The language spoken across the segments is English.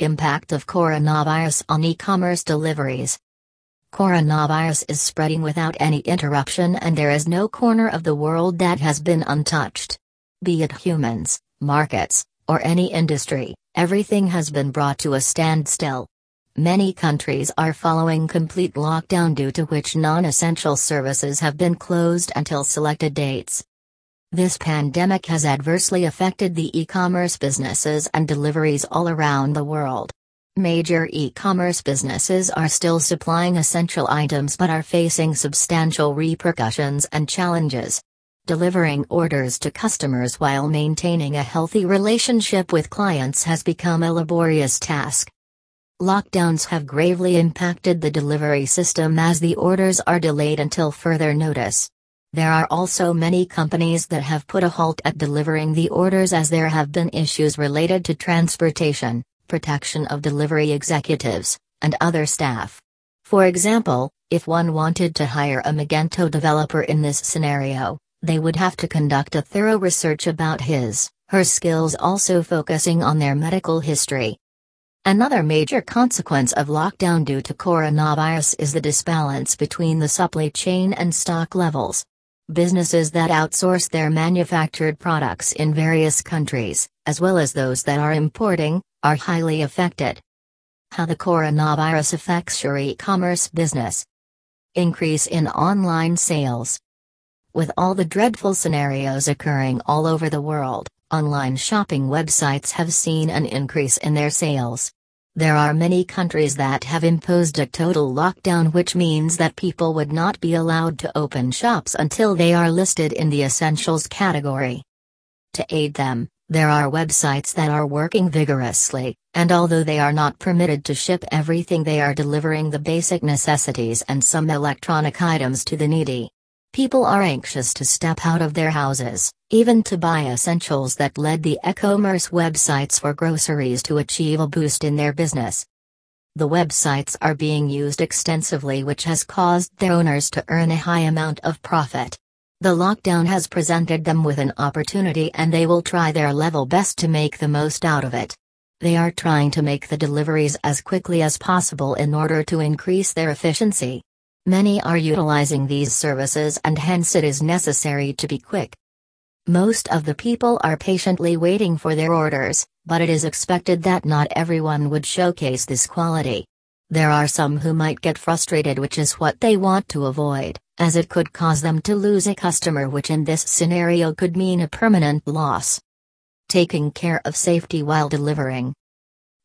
Impact of coronavirus on e-commerce deliveries. Coronavirus is spreading without any interruption and there is no corner of the world that has been untouched. Be it humans, markets, or any industry, everything has been brought to a standstill. Many countries are following complete lockdown due to which non-essential services have been closed until selected dates. This pandemic has adversely affected the e-commerce businesses and deliveries all around the world. Major e-commerce businesses are still supplying essential items but are facing substantial repercussions and challenges. Delivering orders to customers while maintaining a healthy relationship with clients has become a laborious task. Lockdowns have gravely impacted the delivery system as the orders are delayed until further notice. There are also many companies that have put a halt at delivering the orders as there have been issues related to transportation, protection of delivery executives, and other staff. For example, if one wanted to hire a Magento developer in this scenario, they would have to conduct a thorough research about his, her skills also focusing on their medical history. Another major consequence of lockdown due to coronavirus is the disbalance between the supply chain and stock levels. Businesses that outsource their manufactured products in various countries, as well as those that are importing, are highly affected. How the coronavirus affects your e commerce business. Increase in online sales. With all the dreadful scenarios occurring all over the world, online shopping websites have seen an increase in their sales. There are many countries that have imposed a total lockdown, which means that people would not be allowed to open shops until they are listed in the essentials category. To aid them, there are websites that are working vigorously, and although they are not permitted to ship everything, they are delivering the basic necessities and some electronic items to the needy. People are anxious to step out of their houses, even to buy essentials that led the e-commerce websites for groceries to achieve a boost in their business. The websites are being used extensively which has caused their owners to earn a high amount of profit. The lockdown has presented them with an opportunity and they will try their level best to make the most out of it. They are trying to make the deliveries as quickly as possible in order to increase their efficiency. Many are utilizing these services and hence it is necessary to be quick. Most of the people are patiently waiting for their orders, but it is expected that not everyone would showcase this quality. There are some who might get frustrated, which is what they want to avoid, as it could cause them to lose a customer, which in this scenario could mean a permanent loss. Taking care of safety while delivering.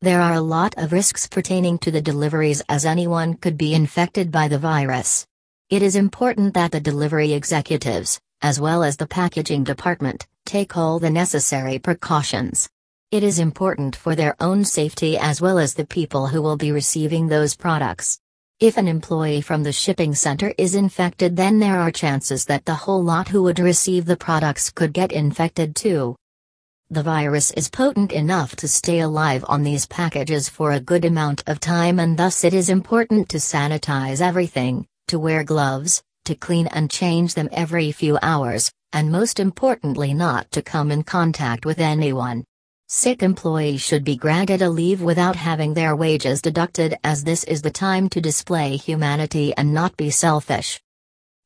There are a lot of risks pertaining to the deliveries as anyone could be infected by the virus. It is important that the delivery executives, as well as the packaging department, take all the necessary precautions. It is important for their own safety as well as the people who will be receiving those products. If an employee from the shipping center is infected, then there are chances that the whole lot who would receive the products could get infected too. The virus is potent enough to stay alive on these packages for a good amount of time, and thus it is important to sanitize everything, to wear gloves, to clean and change them every few hours, and most importantly, not to come in contact with anyone. Sick employees should be granted a leave without having their wages deducted, as this is the time to display humanity and not be selfish.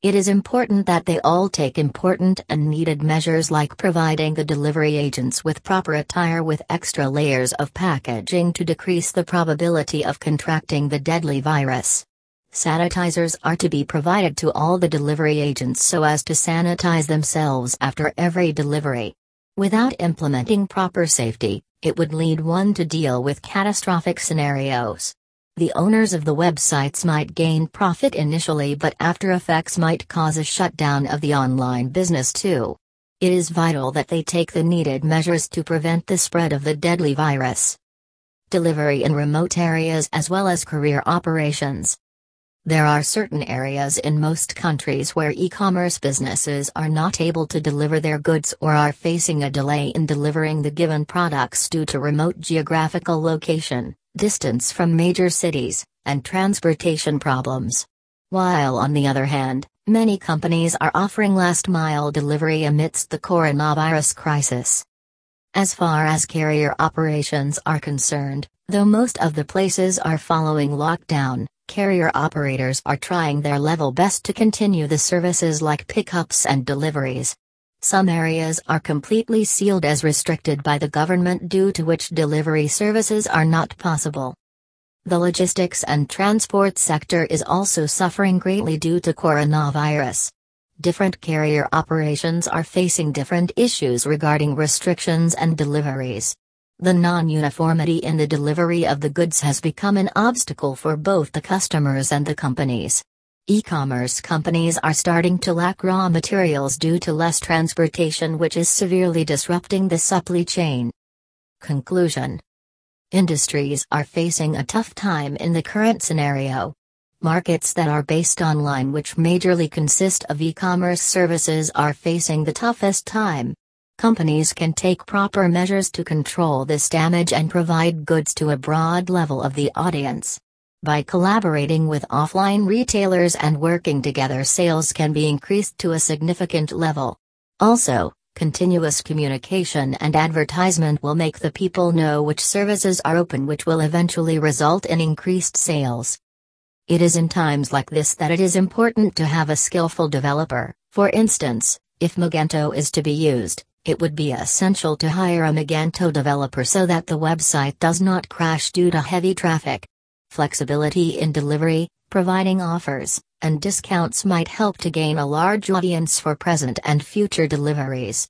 It is important that they all take important and needed measures like providing the delivery agents with proper attire with extra layers of packaging to decrease the probability of contracting the deadly virus. Sanitizers are to be provided to all the delivery agents so as to sanitize themselves after every delivery. Without implementing proper safety, it would lead one to deal with catastrophic scenarios. The owners of the websites might gain profit initially, but after effects might cause a shutdown of the online business too. It is vital that they take the needed measures to prevent the spread of the deadly virus. Delivery in remote areas as well as career operations. There are certain areas in most countries where e commerce businesses are not able to deliver their goods or are facing a delay in delivering the given products due to remote geographical location distance from major cities, and transportation problems. While on the other hand, many companies are offering last mile delivery amidst the coronavirus crisis. As far as carrier operations are concerned, Though most of the places are following lockdown, carrier operators are trying their level best to continue the services like pickups and deliveries. Some areas are completely sealed as restricted by the government due to which delivery services are not possible. The logistics and transport sector is also suffering greatly due to coronavirus. Different carrier operations are facing different issues regarding restrictions and deliveries. The non-uniformity in the delivery of the goods has become an obstacle for both the customers and the companies. E-commerce companies are starting to lack raw materials due to less transportation which is severely disrupting the supply chain. Conclusion Industries are facing a tough time in the current scenario. Markets that are based online which majorly consist of e-commerce services are facing the toughest time. Companies can take proper measures to control this damage and provide goods to a broad level of the audience. By collaborating with offline retailers and working together, sales can be increased to a significant level. Also, continuous communication and advertisement will make the people know which services are open, which will eventually result in increased sales. It is in times like this that it is important to have a skillful developer. For instance, if Magento is to be used, it would be essential to hire a Magento developer so that the website does not crash due to heavy traffic. Flexibility in delivery, providing offers, and discounts might help to gain a large audience for present and future deliveries.